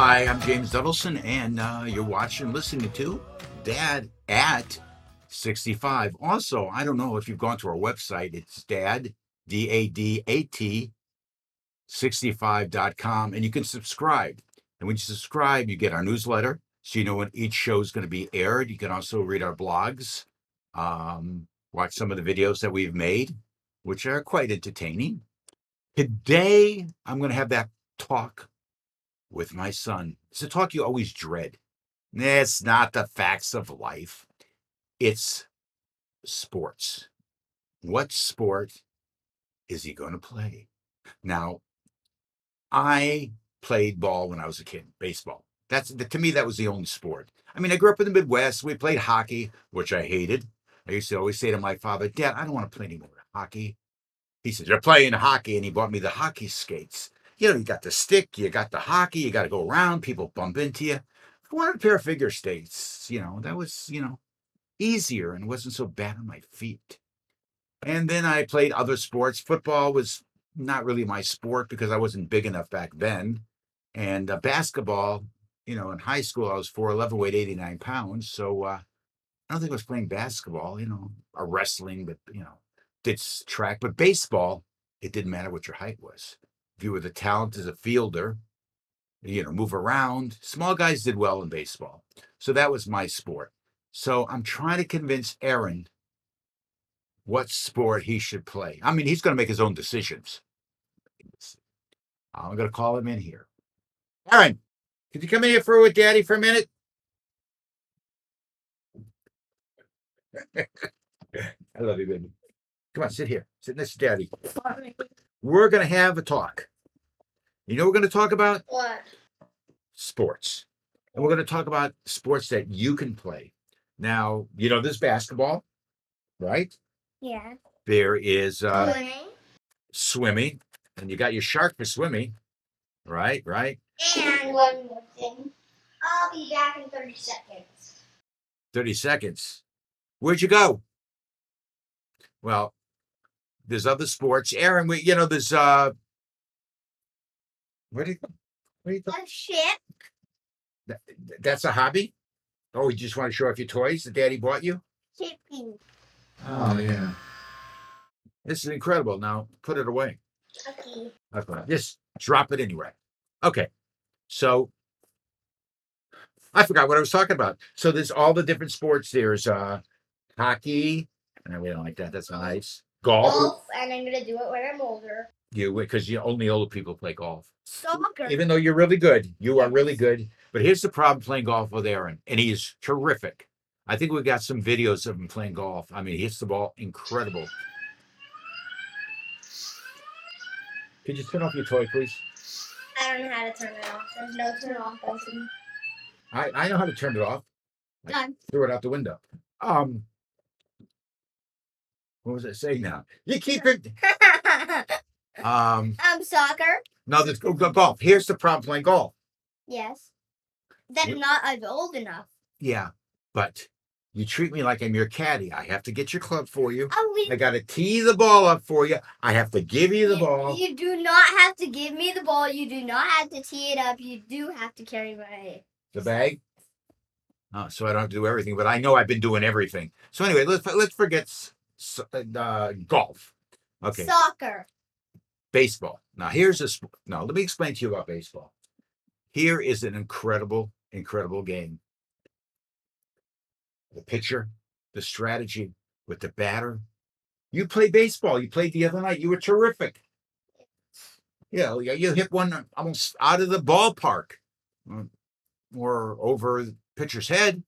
Hi, I'm James Dudelson, and uh, you're watching, listening to Dad at 65. Also, I don't know if you've gone to our website, it's dad, D A D A T, 65.com, and you can subscribe. And when you subscribe, you get our newsletter, so you know when each show is going to be aired. You can also read our blogs, um, watch some of the videos that we've made, which are quite entertaining. Today, I'm going to have that talk with my son. It's a talk you always dread. It's not the facts of life, it's sports. What sport is he going to play? Now, I played ball when I was a kid, baseball. That's to me, that was the only sport. I mean, I grew up in the Midwest. We played hockey, which I hated. I used to always say to my father, Dad, I don't want to play any more hockey. He says, You're playing hockey. And he bought me the hockey skates you know, you got the stick, you got the hockey, you got to go around, people bump into you. I wanted a pair of figure skates, you know, that was, you know, easier and wasn't so bad on my feet. And then I played other sports. Football was not really my sport because I wasn't big enough back then. And uh, basketball, you know, in high school, I was 4'11, weighed 89 pounds. So uh, I don't think I was playing basketball, you know, or wrestling, but, you know, did track. But baseball, it didn't matter what your height was if you were the talent as a fielder, you know, move around. Small guys did well in baseball. So that was my sport. So I'm trying to convince Aaron what sport he should play. I mean, he's going to make his own decisions. I'm going to call him in here. Aaron, could you come in here for with Daddy for a minute? I love you, baby. Come on, sit here. Sit next to Daddy we're going to have a talk. You know, we're going to talk about what? Sports. And we're going to talk about sports that you can play. Now, you know, there's basketball, right? Yeah. There is uh, Swimming. swimming, and you got your shark for swimming, right? Right? And one more thing. I'll be back in 30 seconds. 30 seconds. Where'd you go? Well, there's other sports. Aaron, we you know there's uh what do you what do you A ship. that, that's a hobby? Oh, you just want to show off your toys that daddy bought you? Shipping. Oh yeah. This is incredible. Now put it away. Okay. Okay. Just drop it anyway. Okay. So I forgot what I was talking about. So there's all the different sports. There's uh hockey. No, we don't like that. That's nice. Golf. Golf, and I'm gonna do it when I'm older. You because you only old people play golf. Soccer. Even though you're really good, you are really good. But here's the problem playing golf with Aaron, and he is terrific. I think we got some videos of him playing golf. I mean, he hits the ball incredible. Could you turn off your toy, please? I don't know how to turn it off. There's no turn off button. I, I know how to turn it off. I Done. threw it out the window. Um, what was I saying now? You keep it. Um, um, soccer. no, there's go, go golf. Here's the problem playing golf. Yes. Then Yep. not as old enough. Yeah, but you treat me like I'm your caddy. I have to get your club for you. Oh, we. I got to tee the ball up for you. I have to give you the you, ball. you do not have to give me the ball. You do not have to tee it up. You do have to carry my. The bag. Oh, so I don't have to do everything, but I know I've been doing everything. So anyway, let's let's forget s- uh, golf. Okay, Soccer. baseball. Now here's a sp- now let me explain to you about baseball. Here is an incredible, incredible game. The pitcher, the strategy with the batter. You play baseball. You played the other night. You were terrific. Yeah, you you hit one almost out of the ballpark, mm, or over the pitcher's head.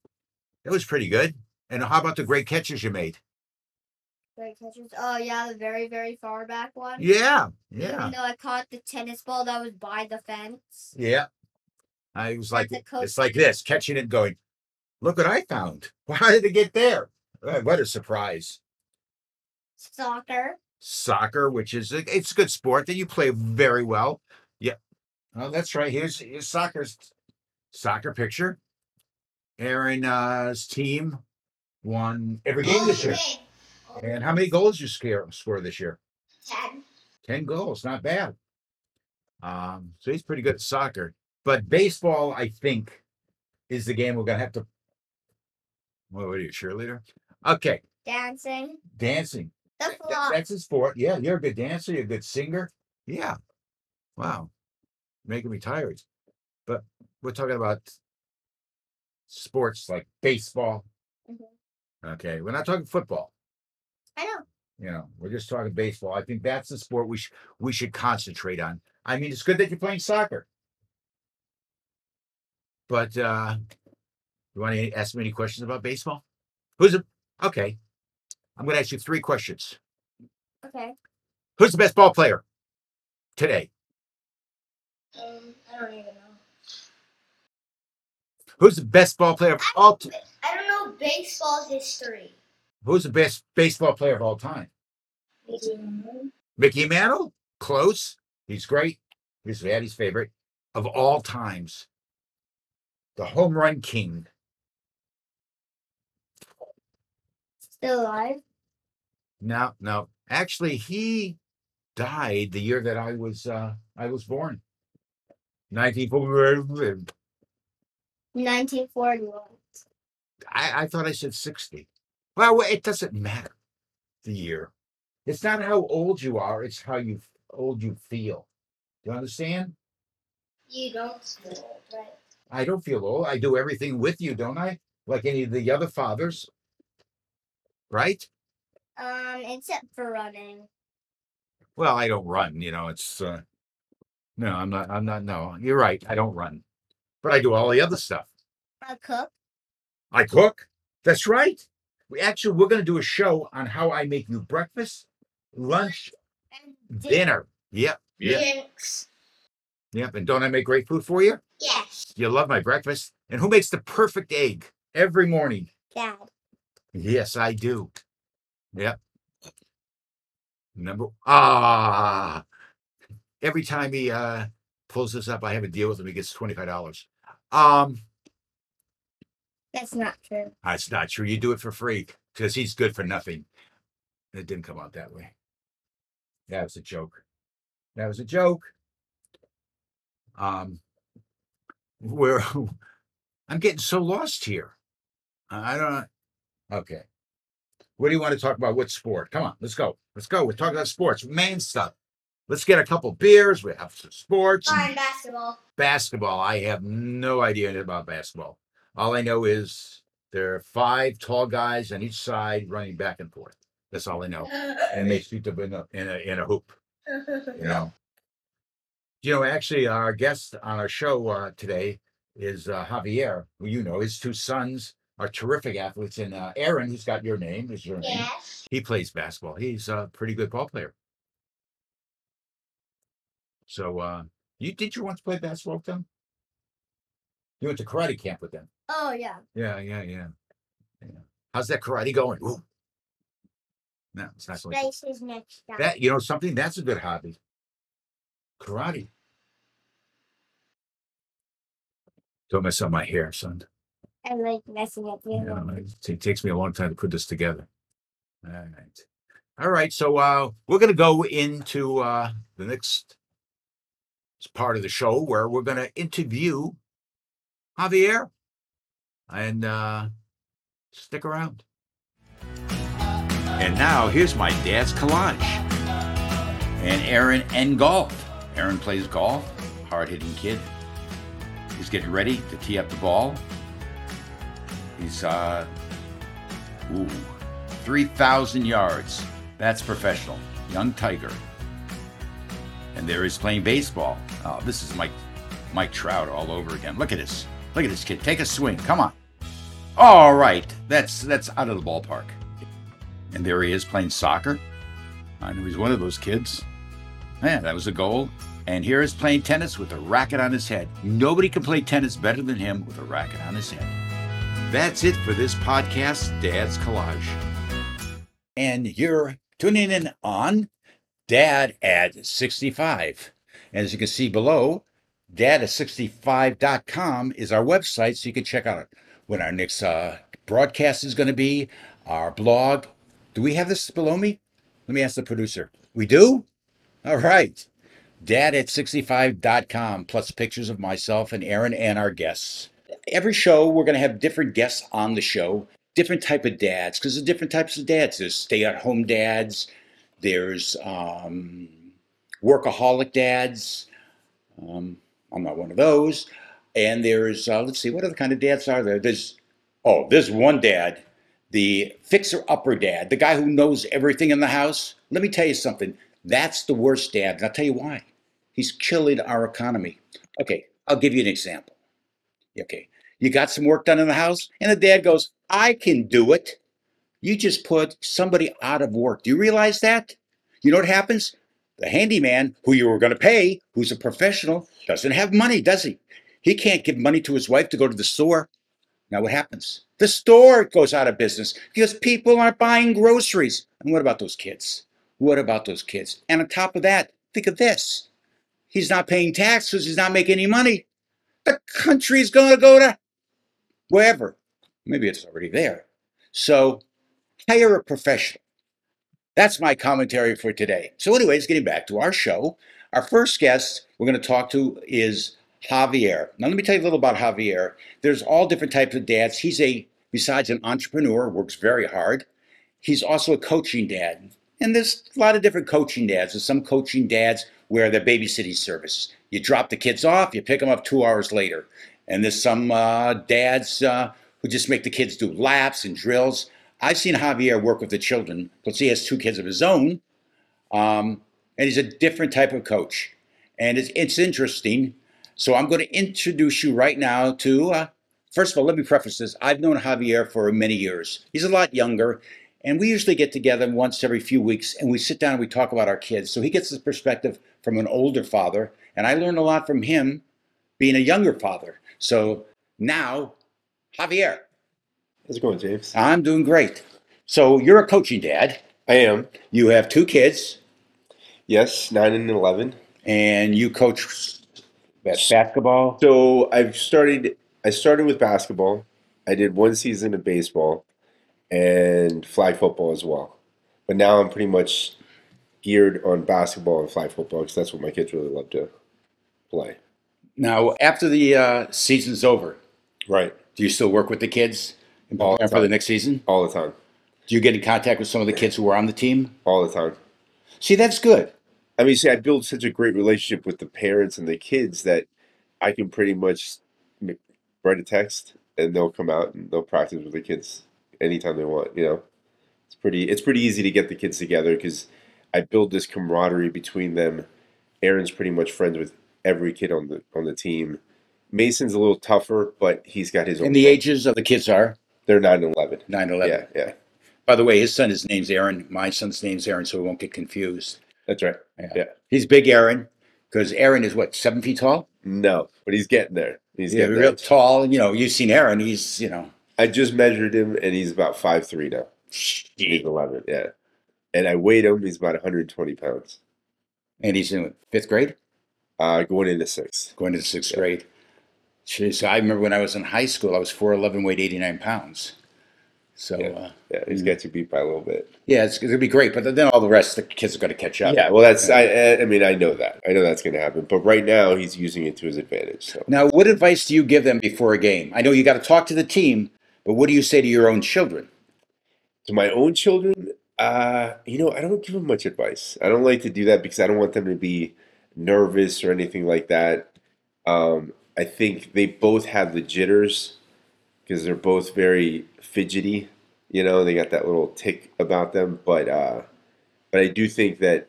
That was pretty good. And how about the great catches you made? Great catches. Oh yeah, the very very far back one. Yeah, yeah, Even though I caught the tennis ball that was by the fence. yeah. I was like, it's like this, catching it, going, look what I found. How did it get there? Uh, What a surprise! Soccer. Soccer, which is a, it's a good sport that you play very well. Yeah. Oh, that's right. Here's, here's soccer's soccer picture. Aaron's team won every game this year. And how many goals you scare, score this year? Ten. 10 goals, not bad. Um, so he's pretty good at soccer. But baseball, I think, is the game we're gonna have to. What are you, cheerleader? Okay, Dancing. dancing. The Th- That's a sport. Yeah, you're a good dancer. You're a good singer. Yeah. Wow. Making me tired. But we're talking about sports like baseball. Mhm. Okay. We're not talking football. I know. You know, we're just talking baseball. I think that's the sport we should we should concentrate on. I mean, it's good that you're playing soccer. But uh you want to ask me any questions about baseball? Who's a okay. I'm gonna ask you three questions. Okay. Who's the best ball player today? Um, I don't even know. Who's the best ball player of all? T- I don't know baseball history. Who's the best baseball player of all time? Mickey Mantle. Close. He's great. He's Daddy's favorite of all times. The home run king. Still alive? No, no. Actually, he died the year that I was uh I was born. 1941. 1941. I, I thought I said 60. Well, it doesn't matter the year. It's not how old you are, it's how you old you feel. Do you understand? You don't feel old, right? I don't feel old. I do everything with you, don't I? Like any of the other fathers. Right? Um, except for running. Well, I don't run, you know, it's uh no, I'm not I'm not no. You're right. I don't run. But I do all the other stuff. I cook. I cook. That's right. We actually we're gonna do a show on how I make you breakfast, lunch, And dinner. Yep. Yep. Drinks. Yep. And don't I make great food for you? Yes. You love my breakfast. And who makes the perfect egg every morning? Dad. Yes, I do. Yep. Number ah. Every time he uh pulls this up, I have a deal with him. He gets twenty five dollars. Um, That's not true. that's not true. You do it for free because he's good for nothing. It didn't come out that way. That was a joke. That was a joke. Um, where I'm getting so lost here. I don't. Okay. What do you want to talk about? What sport? Come on, let's go. Let's go. We're talking about sports, main stuff. Let's get a couple beers. We have some sports. Fine basketball. basketball. I have no idea about basketball. All I know is there are five tall guys on each side running back and forth. That's all I know. And they shoot them in a in a in a hoop. You know. You know, actually, our guest on our show uh, today is uh, Javier, who you know. His two sons are terrific athletes, and uh, Aaron, who's got your name, is your name. yes. He plays basketball. He's a pretty good ball player. So, uh, you did you once play basketball with them? You went to karate camp with them. Oh yeah. Yeah, yeah, yeah. yeah. How's that karate going? Ooh. No, it's not going. Space is next time. That you know something that's a good hobby. Karate. Don't mess up my hair, son. I like messing up You your know, it ta- takes me a long time to put this together. All right. All right. So uh we're gonna go into uh the next part of the show where we're gonna interview Javier. And uh stick around. And now here's my dad's collage. And Aaron and golf. Aaron plays golf, hard hitting kid. He's getting ready to tee up the ball. He's uh ooh, 3,000 yards. That's professional. Young Tiger. And there he's playing baseball. Oh, this is Mike Mike Trout all over again. Look at this. Look at this kid. Take a swing. Come on. All right. That's that's out of the ballpark. And there he is playing soccer. I knew he's one of those kids. Man, that was a goal. And here is playing tennis with a racket on his head. Nobody can play tennis better than him with a racket on his head. That's it for this podcast, Dad's Collage. And you're tuning in on Dad at 65. And as you can see below, dad at 65.com is our website, so you can check out when our next uh, broadcast is going to be, our blog. Do we have this below me? Let me ask the producer. We do? All right. dad at 65.com, plus pictures of myself and Aaron and our guests. Every show, we're going to have different guests on the show, different type of dads, because there's different types of dads. There's stay-at-home dads. There's um, workaholic dads. Um, I'm not one of those. And there's, uh, let's see, what other kind of dads are there? There's, oh, there's one dad, the fixer-upper dad, the guy who knows everything in the house. Let me tell you something. That's the worst dad, and I'll tell you why. He's killing our economy. Okay, I'll give you an example. Okay, you got some work done in the house, and the dad goes, I can do it. You just put somebody out of work. Do you realize that? You know what happens? The handyman who you were going to pay, who's a professional, doesn't have money, does he? He can't give money to his wife to go to the store. Now what happens? The store goes out of business because people aren't buying groceries. And what about those kids? What about those kids? And on top of that, think of this. He's not paying taxes, he's not making any money. The country's going to go to wherever. Maybe it's already there. So hire a professional. That's my commentary for today. So, anyways, getting back to our show, our first guest we're going to talk to is Javier. Now, let me tell you a little about Javier. There's all different types of dads. He's a, besides an entrepreneur, works very hard. He's also a coaching dad. And there's a lot of different coaching dads. There's some coaching dads where they're babysitting service. You drop the kids off, you pick them up two hours later. And there's some uh, dads uh, who just make the kids do laps and drills. I've seen Javier work with the children, plus he has two kids of his own, um, and he's a different type of coach. And it's, it's interesting. So I'm going to introduce you right now to, uh, first of all, let me preface this. I've known Javier for many years. He's a lot younger, and we usually get together once every few weeks and we sit down and we talk about our kids. So he gets this perspective from an older father, and I learned a lot from him being a younger father. So now, Javier, How's it going, James? I'm doing great. So you're a coaching dad. I am. You have two kids, Yes, nine and eleven. and you coach basketball. So I've started. I started with basketball. I did one season of baseball and flag football as well. But now I'm pretty much geared on basketball and flag football because that's what my kids really love to play. Now, after the uh, season's over, Right. do you still work with the kids and All the prepare for the time. next season? All the time. Do you get in contact with some of the kids who were on the team? All the time. See, that's good. I mean, see, I build such a great relationship with the parents and the kids that I can pretty much m- write a text and they'll come out and they'll practice with the kids anytime they want. You know, it's pretty it's pretty easy to get the kids together because I build this camaraderie between them. Aaron's pretty much friends with every kid on the on the team. Mason's a little tougher, but he's got his own. And the ages of the kids are They're nine and eleven. 9 11. Yeah, yeah, By the way, his son, his name's Aaron. My son's name's Aaron, so we won't get confused. that's right. Yeah. Yeah. He's big Aaron because Aaron is what, seven feet tall? No, but he's getting there. He's Yeah, getting real there. tall. You know, you've seen Aaron. He's, you know, I just measured him, and he's about five three now. He's 11, yeah. And I weighed him. He's about 120 pounds. And he's in fifth grade, Uh, going into sixth. going to the sixth Yeah. grade. Jeez, I remember when I was in high school, I was 4'11, weighed 89 pounds. So, Yeah. uh, Yeah, he's got you beat by a little bit. yeah, it's, going to be great. But then all the rest, the kids are going to catch up. Yeah, well, that's I. I mean, I know that. I know that's going to happen. But right now, he's using it to his advantage. So Now, what advice do you give them before a game? I know you got to talk to the team, but what do you say to your own children? to my own children, uh, you know, I don't give them much advice. I don't like to do that because I don't want them to be nervous or anything like that. Um, I think they both have the jitters because they're both very fidgety. You know, they got that little tick about them. But uh, but I do think that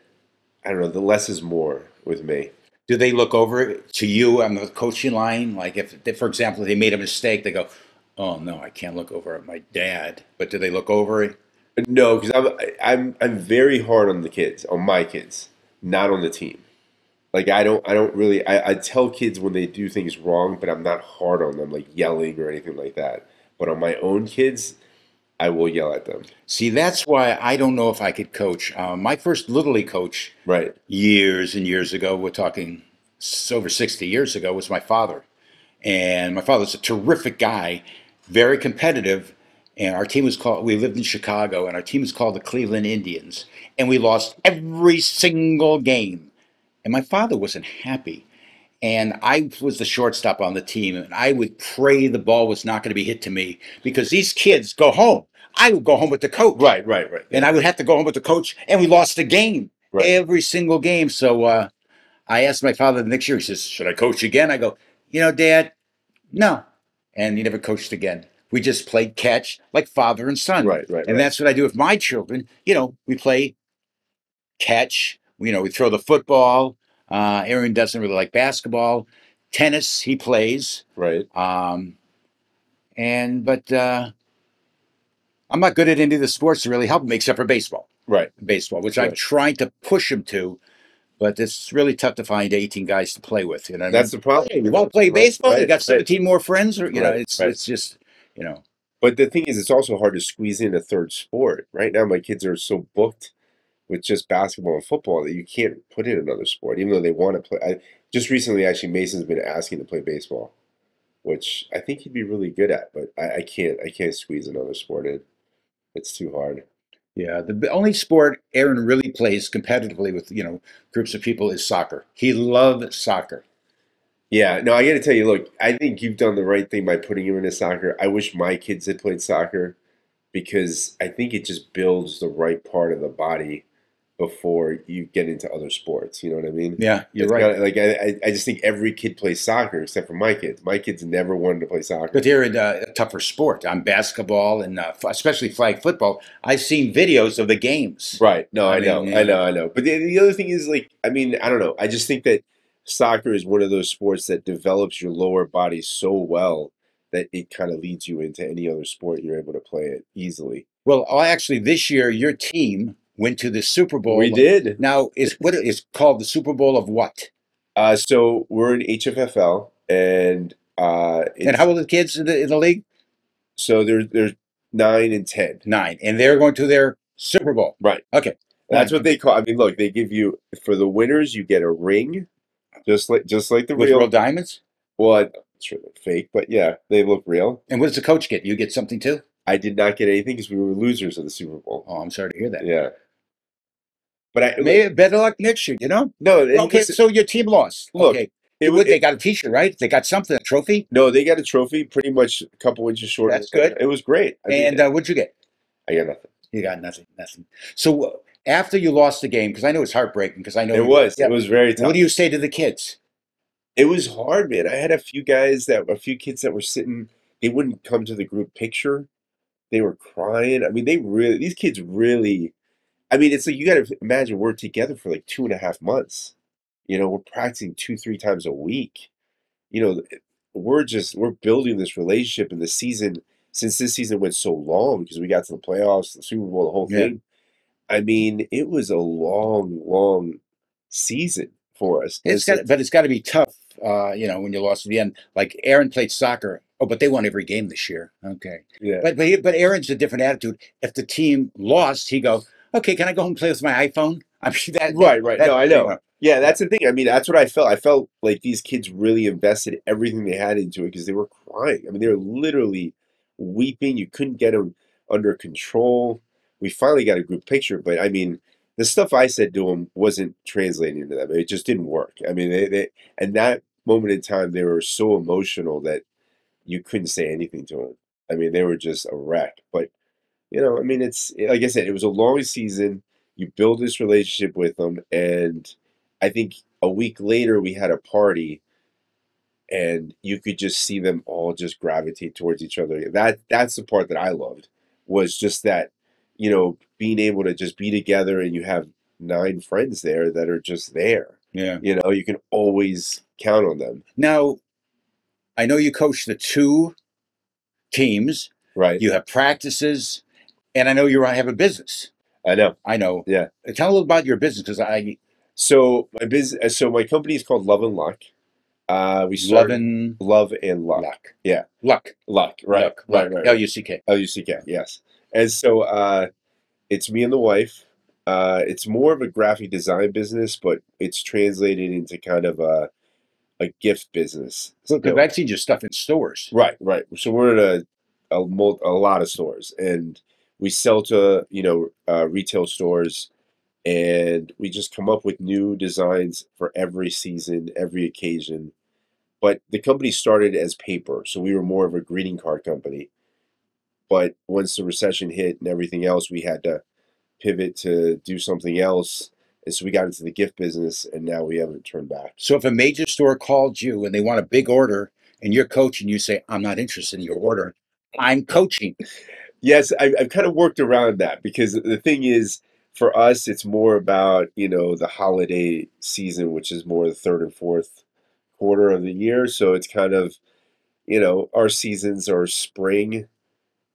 I don't know. The less is more with me. Do they look over to you on the coaching line? Like if, if, for example, they made a mistake, they go, "Oh no, I can't look over at my dad." But do they look over? No, because I'm I'm I'm very hard on the kids, on my kids, not on the team. Like I don't I don't really I, I tell kids when they do things wrong, but I'm not hard on them, like yelling or anything like that. But on my own kids, I will yell at them. See, that's why I don't know if I could coach. Um, my first little league coach Right. years and years ago, we're talking over 60 years ago, was my father. And my father's a terrific guy, very competitive. And our team was called, we lived in Chicago, and our team was called the Cleveland Indians. And we lost every single game. And my father wasn't happy. And I was the shortstop on the team, and I would pray the ball was not going to be hit to me because these kids go home. I would go home with the coach, Right, right, right. and I would have to go home with the coach, and we lost the game Right. every single game. So uh, I asked my father the next year. He says, "Should I coach again?" I go, "You know, Dad, no." And he never coached again. We just played catch like father and son. Right, right, And right. that's what I do with my children. You know, we play catch. You know, we throw the football. Uh, Aaron doesn't really like basketball. Tennis, he plays. right. Um, and but uh, I'm not good at any of the sports to really help him, except for baseball. Right. Baseball, which I'm Right. trying to push him to, but it's really tough to find 18 guys to play with. You know, what I That's mean? the problem. You won't play Right, baseball? you right, got right. 17 more friends, or you know, Right, it's right. it's just you know. But the thing is, it's also hard to squeeze in a third sport. Right now, my kids are so booked with just basketball and football that you can't put in another sport, even though they want to play. I, just recently, actually, Mason's been asking to play baseball, which I think he'd be really good at, but I, I can't. I can't squeeze another sport in. It's too hard. Yeah, the only sport Aaron really plays competitively with you know groups of people is soccer. He loves soccer. Yeah, no, I got to tell you, look, I think you've done the right thing by putting him into soccer. I wish my kids had played soccer because I think it just builds the right part of the body before you get into other sports. You know what I mean? Yeah, you're It's right. gotta- like I, I- just think every kid plays soccer except for my kids. My kids never wanted to play soccer. But they're in uh, a tougher sport. On basketball and uh, especially flag football, I've seen videos of the games. Right? No, I I, know, I know, I know. But the, the other thing is like, I mean, I don't know. I just think that soccer is one of those sports that develops your lower body so well that it kind of leads you into any other sport. You're able to play it easily. Well, actually, this year your team went to the Super Bowl. We did. Now is what is called the Super Bowl of what? Uh, so we're in HFFL, and uh, And how old are the kids in the, in the league? so there's there's nine and ten. Nine, and they're going to their Super Bowl. Right. Okay. That's what they call. I mean, look, they give you for the winners, you get a ring, just like just like the With real. real diamonds. well, I'm sure they're fake, but yeah, they look real. And what does the coach get? You get something too? I did not get anything because we were losers of the Super Bowl. Oh, I'm sorry to hear that. Yeah, but I Maybe better luck next year. You know. no. it Okay, was- so your team lost. Look, okay, it, What, was they got a T-shirt, right? They got something, a trophy. no, they got a trophy, pretty much a couple inches short. That's good. It was great. I mean, and uh, what'd you get? I got nothing. You got nothing, nothing. So uh, after you lost the game, because I know it's heartbreaking, because I know It you- was. Yeah. It was very tough. What do you say to the kids? It was hard, man. I had a few guys that a few kids that were sitting, they wouldn't come to the group picture. They were crying. I mean, they really these kids really I mean, it's like you gotta imagine we're together for like two and a half months. You know, we're practicing two, three times a week. You know, we're just we're building this relationship and the season since this season went so long because we got to the playoffs, the Super Bowl, the whole Yeah. thing. I mean, it was a long, long season for us. It's got, but it's got to be tough, uh, you know, when you lost at the end. Like Aaron played soccer. Oh, but they won every game this year. Okay, yeah. but but he, but Aaron's a different attitude. If the team lost, he go, okay, can I go home and play with my iPhone? I mean, that Right, right. that- No, I know. Yeah, that's the thing. I mean, that's what I felt. I felt like these kids really invested everything they had into it because they were crying. I mean, they were literally weeping. You couldn't get them under control. We finally got a group picture, but I mean, the stuff I said to them wasn't translating to them. It just didn't work. I mean, they, they and that moment in time, they were so emotional that you couldn't say anything to them. I mean, they were just a wreck. But you know, I mean, it's eh, like I said, it was a long season. You build this relationship with them, and I think a week later we had a party, and you could just see them all just gravitate towards each other. That that's the part that I loved was just that, you know, being able to just be together and you have nine friends there that are just there. yeah. You know, you can always count on them, Now, I know you coach the two teams. right? You have practices, and I know you have a business. I know. I know. Yeah. Tell a little about your business because I So my business, so my company is called Love and Luck. Uh, we love and Love and Luck. luck. Yeah. Luck. Luck, right, Luck. right, right. L U C K. L U C K, yes. And so uh, it's me and the wife. Uh, it's more of a graphic design business, but it's translated into kind of a a gift business. Still. I've seen your stuff in stores. Right, right. So we're in a a, mul- a lot of stores, and we sell to you know uh, retail stores and we just come up with new designs for every season, every occasion. But the company started as paper, so we were more of a greeting card company. But once the recession hit and everything else, we had to pivot to do something else. And so we got into the gift business, and now we haven't turned back. So if a major store called you and they want a big order and you're coaching, you say, I'm not interested in your order. I'm coaching. Yes, I, I've kind of worked around that because the thing is, for us, it's more about you know the holiday season, which is more the third and fourth quarter of the year. So it's kind of you know our seasons are spring,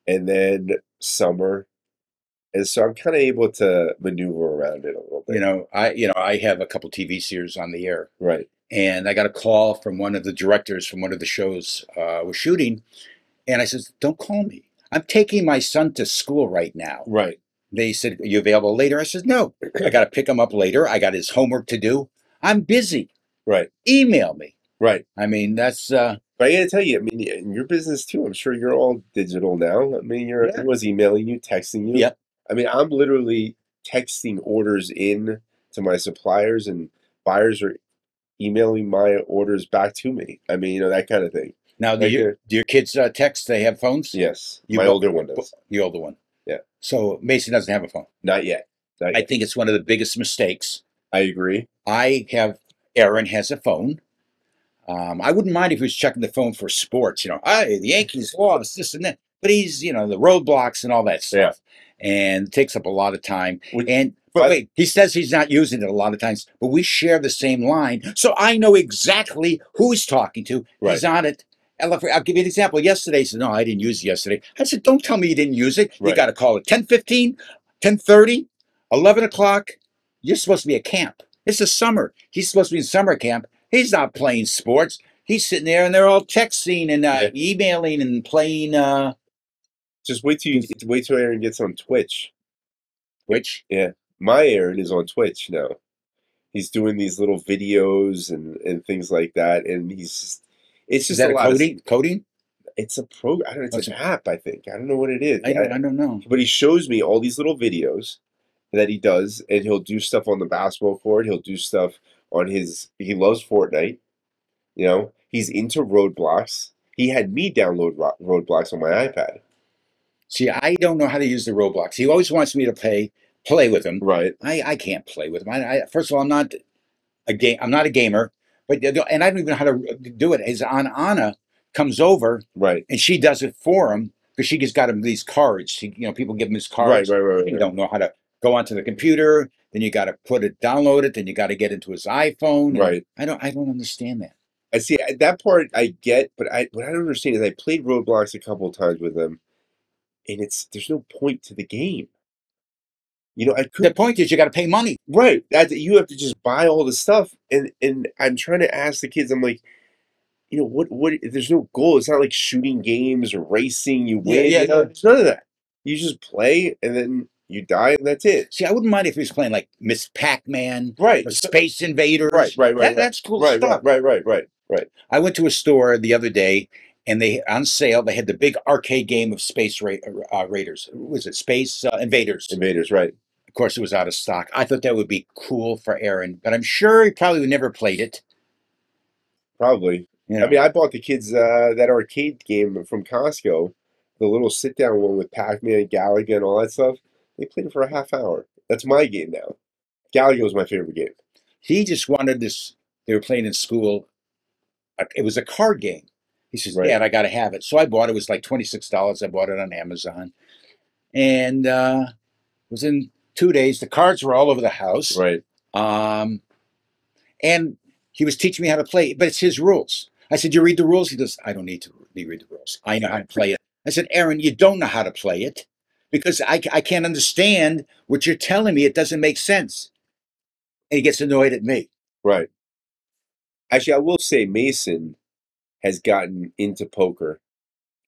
and then summer, and so I'm kind of able to maneuver around it a little bit. You know, I you know, I have a couple TV series on the air right? and I got a call from one of the directors from one of the shows uh, we're shooting, and I said, "Don't call me. I'm taking my son to school right now." Right. They said, "Are you available later?" I said, "No. I got to pick him up later. I got his homework to do. I'm busy. Right. Email me." Right. I mean, that's uh, But I got to tell you, I mean, in your business too, I'm sure you're all digital now. I mean, you're Yeah. everyone's emailing you, texting you. Yep. I mean, I'm literally texting orders in to my suppliers, and buyers are emailing my orders back to me. I mean, you know that kind of thing. Now. Do, Right you, there. do your kids uh, text? They have phones. Yes, You my older one does. The older one. Yeah. So Mason doesn't have a phone. Not yet. Not I yet. think it's one of the biggest mistakes. I agree. I have Aaron has a phone. Um, I wouldn't mind if he was checking the phone for sports, you know, hey, the Yankees lost this and that. But he's, you know, the Roblox and all that stuff. And it takes up a lot of time. And but but- wait, he says he's not using it a lot of times, but we share the same line. So I know exactly who he's talking to. He's on it. I'll I'll give you an example. Yesterday, he said, No, I didn't use it yesterday. I said, Don't tell me you didn't use it. You Right. got to call it 1015, 1030, 11 o'clock. You're supposed to be at camp. It's the summer. He's supposed to be in summer camp. He's not playing sports. He's sitting there and they're all texting and uh, emailing and playing uh, Just wait till you wait till Aaron gets on Twitch. which My Aaron is on Twitch now. He's doing these little videos and and things like that, and he's just, it's just that a a lot of coding? Coding? it's a pro. I don't know. It's What's an app. I think. I don't know what it is. I don't, I don't know. but he shows me all these little videos that he does, and he'll do stuff on the basketball court. He'll do stuff on his. He loves Fortnite. You know, he's into Roblox. He had me download Ro- Roblox on my iPad. See, I don't know how to use the Roblox. He always wants me to play play with him. Right. I, I can't play with him. I, I, first of all, I'm not a game. I'm not a gamer, but and I don't even know how to do it. His Aunt Anna comes over Right. and she does it for him because she just got him these cards. She, you know, people give him these Right. cards. Right. Right. You right. don't know how to go onto the computer. Then you got to put it, download it. Then you got to get into his iPhone. Right. I don't. I don't understand that. I see that part. I get, but I what I don't understand is I played Roblox a couple of times with them, and it's there's no point to the game. You know, I could The point is, you got to pay money. Right. That you have to just buy all the stuff, and and I'm trying to ask the kids. I'm like, you know, what what? There's no goal. It's not like shooting games or racing. You win. yeah, you know, yeah. None of that. You just play, and then you die, and that's it. See, I wouldn't mind if he was playing like Miss Pac-Man Right. Space Invaders. Right. Right. Right. That- right. That's cool right, stuff. right. Right. Right. Right. Right. I went to a store the other day, and they on sale. They had the big arcade game of Space Ra- uh, Raiders. What Was it Space uh, Invaders? Invaders. Right. Of course, it was out of stock. I thought that would be cool for Aaron, but I'm sure he probably would never played it. Probably. You know? I mean, I bought the kids uh, that arcade game from Costco, the little sit-down one with Pac-Man, Galaga, and all that stuff. They played it for a half hour. That's my game now. Galaga was my favorite game. he just wanted this. They were playing in school. It was a card game. He says, Right. "Dad, I got to have it." So I bought it. It was like twenty six dollars. I bought it on Amazon, and uh, was in two days. The cards were all over the house. Right. Um, and he was teaching me how to play, but it's his rules. I said, "You read the rules." He goes, "I don't need to re- read the rules. I know how to play it." I said, "Aaron, you don't know how to play it because I, I can't understand what you're telling me. It doesn't make sense." And he gets annoyed at me. Right. Actually, I will say Mason has gotten into poker.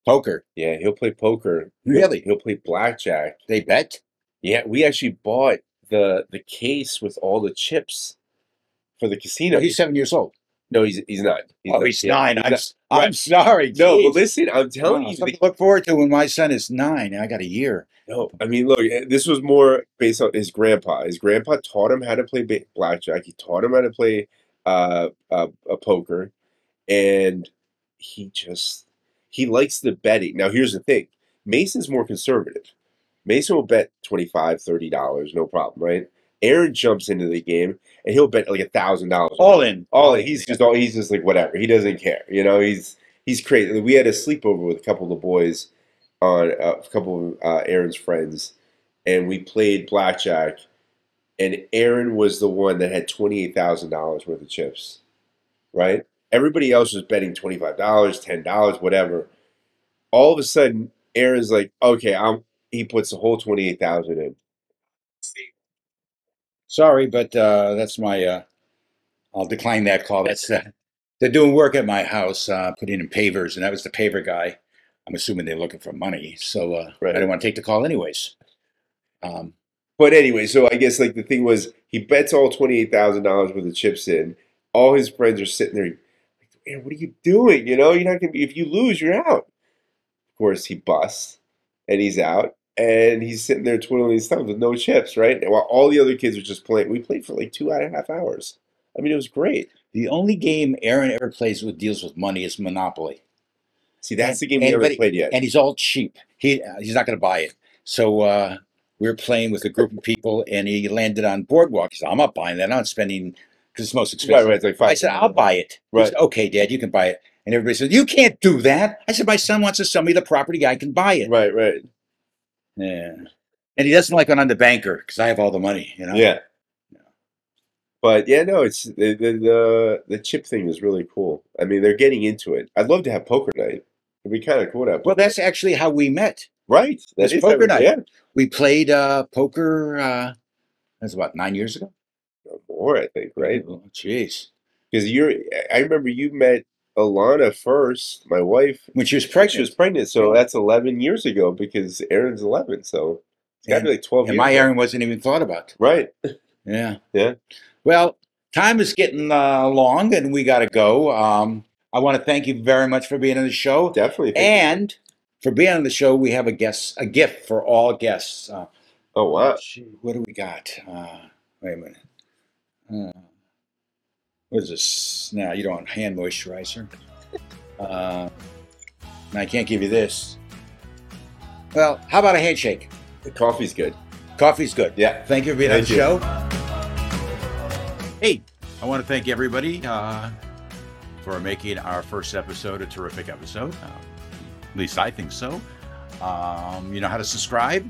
Poker, Yeah, he'll play poker. He'll- Really? He'll, play blackjack. they bet. Yeah, we actually bought the the case with all the chips for the casino. he's seven years old. No, he's he's not. oh, not. he's Yeah, nine. he's I'm, not. I'm Right. sorry. No, but listen, I'm telling Wow, you, something to look forward to when my son is nine. I got a year. No, I mean, look, eh, this was more based on his grandpa. His grandpa taught him how to play blackjack. He taught him how to play uh, uh, a poker, and he just he likes the betting. Now, here's the thing: Mason's more conservative. Mason will bet 25 dollars, $30, no problem, right? Aaron jumps into the game and he'll bet like a thousand dollars. All in. All he's just all he's just like whatever. He doesn't care. You know, he's he's crazy. We had a sleepover with a couple of the boys on uh, a couple of uh, Aaron's friends, and we played blackjack. And Aaron was the one that had twenty eight thousand dollars worth of chips, right? Everybody else was betting twenty five dollars, ten dollars, whatever. All of a sudden, Aaron's like, "Okay, I'm." He puts the whole twenty eight thousand in. Sorry, but uh, that's my. Uh, I'll decline that call. That's uh, they're doing work at my house, uh, putting in pavers, and that was the paver guy. I'm assuming they're looking for money, so uh, Right. I didn't want to take the call anyways. Um, But anyway, so I guess like the thing was he bets all twenty eight thousand dollars worth of chips in. All his friends are sitting there, like, man, what are you doing? You know, you're not gonna be if you lose, you're out. Of course, he busts and he's out, and he's sitting there twiddling his thumbs with no chips, right? And while all the other kids are just playing, we played for like two and a half hours. I mean, it was great. the only game Aaron ever plays with deals with money is Monopoly, See, that's And- the game we and- played yet. and he's all cheap. He he's not going to buy it. So uh, we were playing with a group of people, and he landed on Boardwalk. He said, "I'm not buying that. I'm not spending because it's most expensive." right. It's like. I said, "I'll buy it." He Right. said, okay, Dad, you can buy it. And everybody said, "You can't do that." I said, "My son wants to sell me the property. I can buy it." Right, right. Yeah. And he doesn't like when I'm the banker because I have all the money. You know. Yeah. But yeah, no, it's the, the the the chip thing is really cool. I mean, they're getting into it. I'd love to have poker night. It'd be kind of cool to have. Well, that's actually how we met. right. That's poker night. Yeah, We played uh, poker. Uh, that's about nine years ago. Or more I think. Right. Oh, Jeez. Because you're. I remember you met Alana first, my wife. When she was pregnant. She was pregnant, so that's eleven years ago. Because Aaron's eleven, so it's got to be like twelve and years. my ago. Aaron wasn't even thought about. Right. Yeah. Yeah. Well, time is getting uh, long, and we got to go. Um, I want to thank you very much for being on the show, Definitely. and for being on the show. We have a guest, a gift for all guests. Uh, oh wow. what do we got? Uh, wait a minute. What is this? Now you don't want hand moisturizer. Uh, I can't give you this. Well, how about a handshake? The coffee's good. Coffee's good. Yeah. Thank you for being on the you. show. Hey, I want to thank everybody uh, for making our first episode a terrific episode. Uh, at least I think so. Um, you know how to subscribe?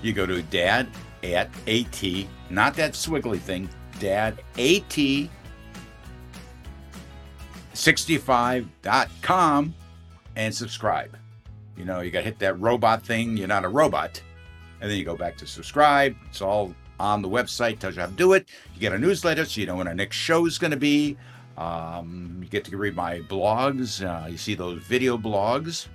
You go to dad at at, not that swiggly thing, dad at 65.com and subscribe. You know, you got to hit that robot thing. You're not a robot and then you go back to subscribe. It's all on the website, tells you how to do it. You get a newsletter so you know when our next show is going to be. Um, you get to read my blogs. Uh, you see those video blogs.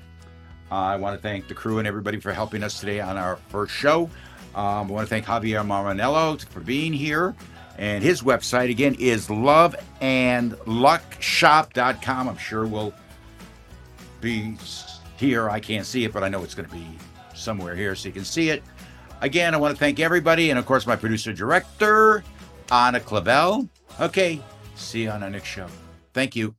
Uh, I want to thank the crew and everybody for helping us today on our first show. Um, I want to thank Javier Marmanillo for being here. And his website again is loveandluckshop.com. I'm sure we'll be here. I can't see it, but I know it's going to be somewhere here so you can see it. Again, I want to thank everybody, and of course, my producer director, Anna Clavel. Okay, see you on our next show. Thank you.